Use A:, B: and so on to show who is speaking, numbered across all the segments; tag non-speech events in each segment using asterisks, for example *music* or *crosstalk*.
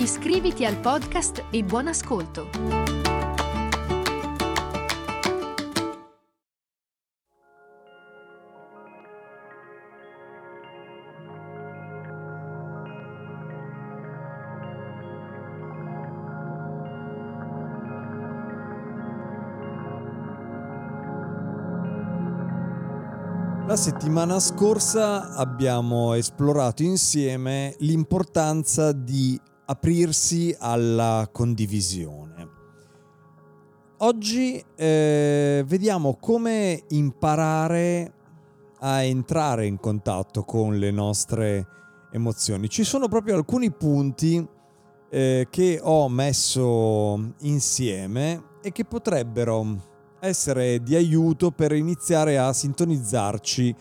A: Iscriviti al podcast e buon ascolto!
B: La settimana scorsa abbiamo esplorato insieme l'importanza di aprirsi alla condivisione. Oggi eh, vediamo come imparare a entrare in contatto con le nostre emozioni. Ci sono proprio alcuni punti eh, che ho messo insieme e che potrebbero essere di aiuto per iniziare a sintonizzarci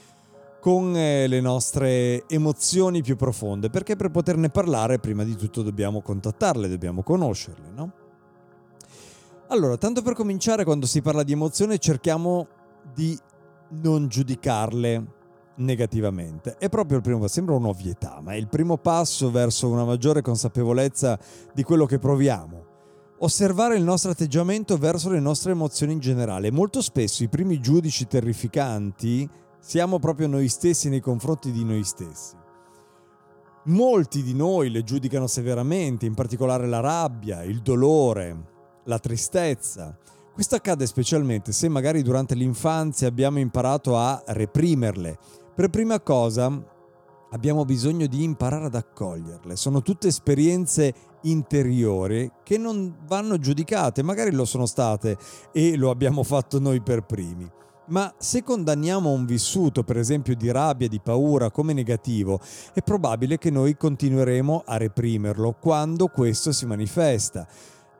B: con eh, le nostre emozioni più profonde, perché per poterne parlare prima di tutto dobbiamo contattarle, dobbiamo conoscerle, no? Allora, tanto per cominciare, quando si parla di emozione cerchiamo di non giudicarle negativamente. È proprio il primo passo, sembra un'ovvietà, ma è il primo passo verso una maggiore consapevolezza di quello che proviamo osservare il nostro atteggiamento verso le nostre emozioni in generale. Molto spesso i primi giudici terrificanti siamo proprio noi stessi nei confronti di noi stessi. Molti di noi le giudicano severamente, in particolare la rabbia, il dolore, la tristezza. Questo accade specialmente se magari durante l'infanzia abbiamo imparato a reprimerle. Per prima cosa abbiamo bisogno di imparare ad accoglierle. Sono tutte esperienze interiori che non vanno giudicate, magari lo sono state e lo abbiamo fatto noi per primi. Ma se condanniamo un vissuto, per esempio di rabbia, di paura, come negativo, è probabile che noi continueremo a reprimerlo quando questo si manifesta.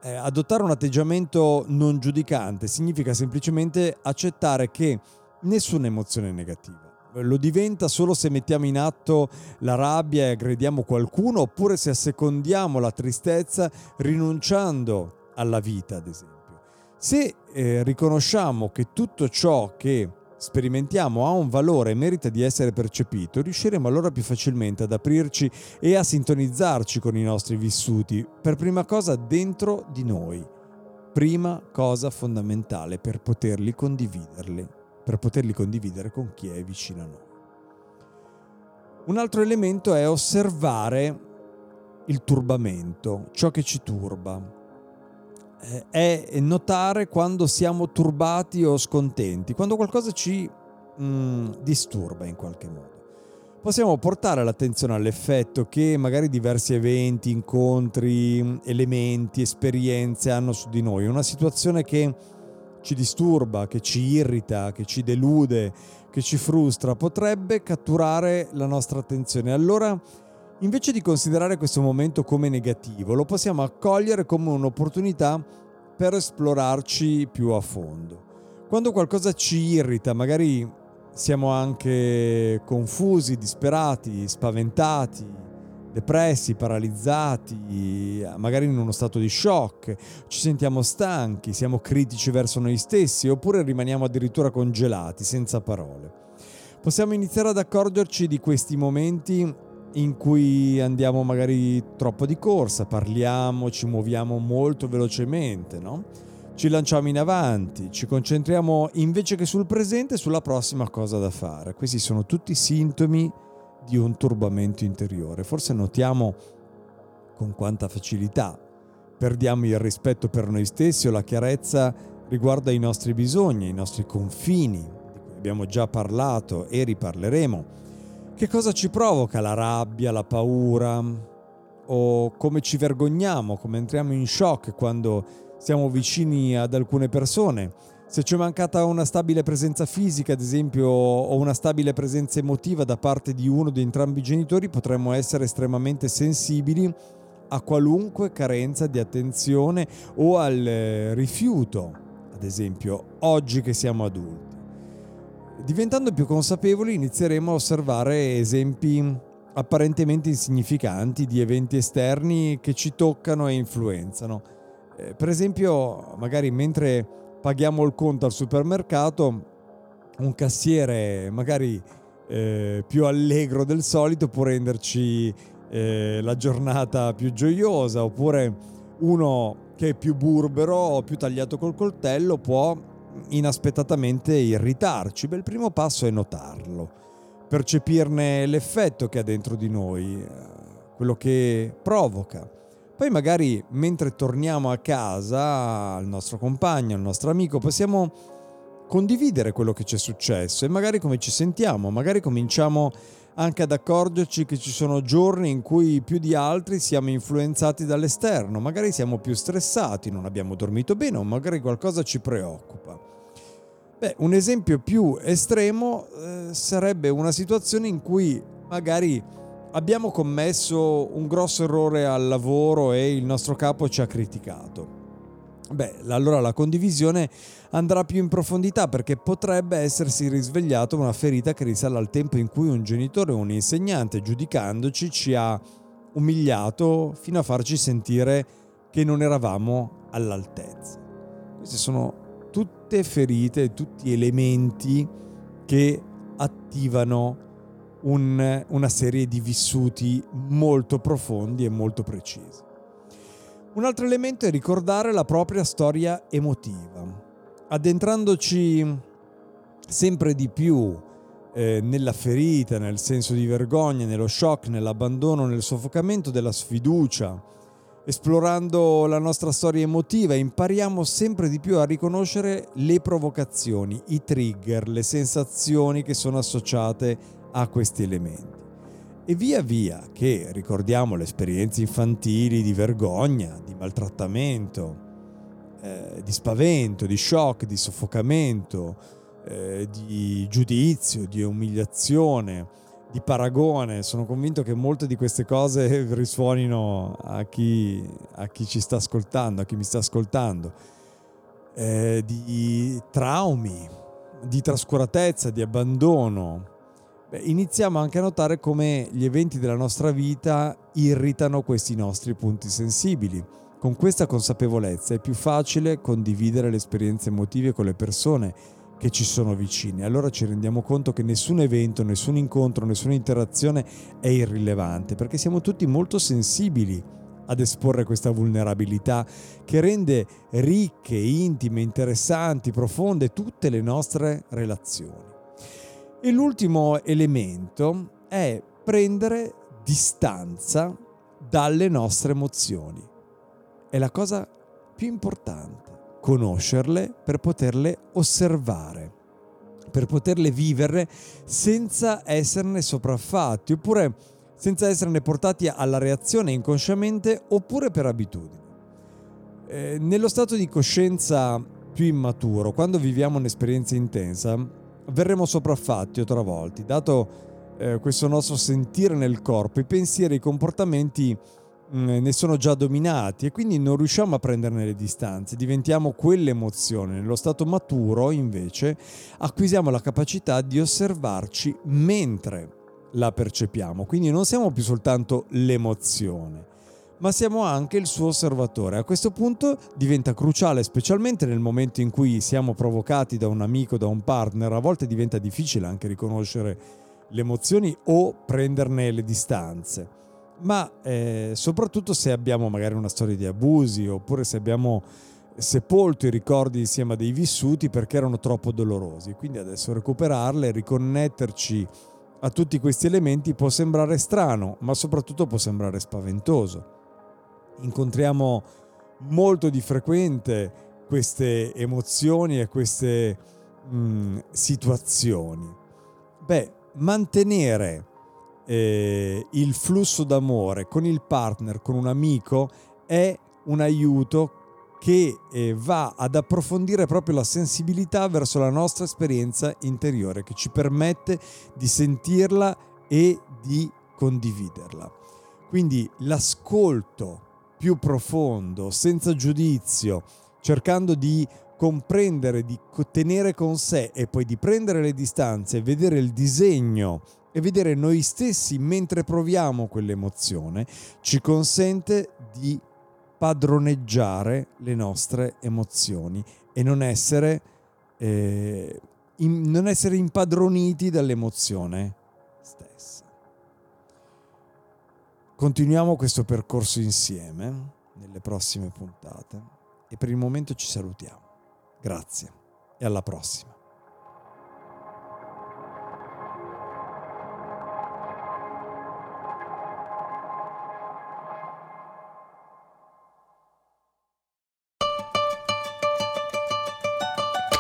B: Eh, adottare un atteggiamento non giudicante significa semplicemente accettare che nessuna emozione è negativa lo diventa solo se mettiamo in atto la rabbia e aggrediamo qualcuno oppure se assecondiamo la tristezza rinunciando alla vita, ad esempio. Se eh, riconosciamo che tutto ciò che sperimentiamo ha un valore e merita di essere percepito, riusciremo allora più facilmente ad aprirci e a sintonizzarci con i nostri vissuti, per prima cosa dentro di noi. Prima cosa fondamentale per poterli condividerli per poterli condividere con chi è vicino a noi. Un altro elemento è osservare il turbamento, ciò che ci turba. È notare quando siamo turbati o scontenti, quando qualcosa ci mm, disturba in qualche modo. Possiamo portare l'attenzione all'effetto che magari diversi eventi, incontri, elementi, esperienze hanno su di noi, una situazione che ci disturba, che ci irrita, che ci delude, che ci frustra, potrebbe catturare la nostra attenzione. Allora, invece di considerare questo momento come negativo, lo possiamo accogliere come un'opportunità per esplorarci più a fondo. Quando qualcosa ci irrita, magari siamo anche confusi, disperati, spaventati, depressi, paralizzati, magari in uno stato di shock, ci sentiamo stanchi, siamo critici verso noi stessi oppure rimaniamo addirittura congelati, senza parole. Possiamo iniziare ad accorgerci di questi momenti in cui andiamo magari troppo di corsa, parliamo, ci muoviamo molto velocemente, no? Ci lanciamo in avanti, ci concentriamo invece che sul presente sulla prossima cosa da fare. Questi sono tutti sintomi di un turbamento interiore. Forse notiamo con quanta facilità perdiamo il rispetto per noi stessi o la chiarezza riguardo ai nostri bisogni, ai nostri confini, di cui abbiamo già parlato e riparleremo. Che cosa ci provoca la rabbia, la paura o come ci vergogniamo, come entriamo in shock quando siamo vicini ad alcune persone? Se ci è mancata una stabile presenza fisica, ad esempio, o una stabile presenza emotiva da parte di uno di entrambi i genitori, potremmo essere estremamente sensibili a qualunque carenza di attenzione o al rifiuto, ad esempio, oggi che siamo adulti. Diventando più consapevoli inizieremo a osservare esempi apparentemente insignificanti di eventi esterni che ci toccano e influenzano. Eh, per esempio, magari mentre paghiamo il conto al supermercato, un cassiere magari eh, più allegro del solito può renderci eh, la giornata più gioiosa, oppure uno che è più burbero o più tagliato col coltello può inaspettatamente irritarci. Beh, il primo passo è notarlo percepirne l'effetto che ha dentro di noi, quello che provoca. Poi magari mentre torniamo a casa al nostro compagno, al nostro amico, possiamo condividere quello che ci è successo e magari come ci sentiamo, magari cominciamo anche ad accorgerci che ci sono giorni in cui più di altri siamo influenzati dall'esterno, magari siamo più stressati, non abbiamo dormito bene o magari qualcosa ci preoccupa. Beh, un esempio più estremo eh, sarebbe una situazione in cui magari abbiamo commesso un grosso errore al lavoro e il nostro capo ci ha criticato. Beh, allora la condivisione andrà più in profondità perché potrebbe essersi risvegliata una ferita che risale al tempo in cui un genitore o un insegnante, giudicandoci, ci ha umiliato fino a farci sentire che non eravamo all'altezza. Queste sono tutte ferite, tutti elementi che attivano un, una serie di vissuti molto profondi e molto precisi. Un altro elemento è ricordare la propria storia emotiva, addentrandoci sempre di più eh, nella ferita, nel senso di vergogna, nello shock, nell'abbandono, nel soffocamento della sfiducia, Esplorando la nostra storia emotiva impariamo sempre di più a riconoscere le provocazioni, i trigger, le sensazioni che sono associate a questi elementi. E via via che ricordiamo le esperienze infantili di vergogna, di maltrattamento, eh, di spavento, di shock, di soffocamento, eh, di giudizio, di umiliazione, di paragone. Sono convinto che molte di queste cose *laughs* risuonino a chi, a chi ci sta ascoltando, a chi mi sta ascoltando. Eh, di traumi, di trascuratezza, di abbandono. Beh, iniziamo anche a notare come gli eventi della nostra vita irritano questi nostri punti sensibili. Con questa consapevolezza è più facile condividere le esperienze emotive con le persone che ci sono vicini. Allora ci rendiamo conto che nessun evento, nessun incontro, nessuna interazione è irrilevante, perché siamo tutti molto sensibili ad esporre questa vulnerabilità che rende ricche, intime, interessanti, profonde tutte le nostre relazioni. E l'ultimo elemento è prendere distanza dalle nostre emozioni. È la cosa più importante conoscerle per poterle osservare, per poterle vivere senza esserne sopraffatti oppure senza esserne portati alla reazione inconsciamente oppure per abitudine. Eh, nello stato di coscienza più immaturo, quando viviamo un'esperienza intensa, verremo sopraffatti o travolti, dato eh, questo nostro sentire nel corpo, i pensieri, i comportamenti ne sono già dominati e quindi non riusciamo a prenderne le distanze, diventiamo quell'emozione. Nello stato maturo, invece, acquisiamo la capacità di osservarci mentre la percepiamo, quindi non siamo più soltanto l'emozione, ma siamo anche il suo osservatore. A questo punto diventa cruciale, specialmente nel momento in cui siamo provocati da un amico, da un partner, a volte diventa difficile anche riconoscere le emozioni o prenderne le distanze ma eh, soprattutto se abbiamo magari una storia di abusi oppure se abbiamo sepolto i ricordi insieme a dei vissuti perché erano troppo dolorosi. Quindi adesso recuperarle, riconnetterci a tutti questi elementi può sembrare strano, ma soprattutto può sembrare spaventoso. Incontriamo molto di frequente queste emozioni e queste mh, mm, situazioni. Beh, mantenere eh, il flusso d'amore con il partner, con un amico, è un aiuto che eh, va ad approfondire proprio la sensibilità verso la nostra esperienza interiore, che ci permette di sentirla e di condividerla. Quindi l'ascolto più profondo, senza giudizio, cercando di comprendere, di tenere con sé e poi di prendere le distanze, vedere il disegno e vedere noi stessi mentre proviamo quell'emozione, ci consente di padroneggiare le nostre emozioni e non essere, eh, in, non essere impadroniti dall'emozione stessa. Continuiamo questo percorso insieme nelle prossime puntate e per il momento ci salutiamo. Grazie e alla prossima.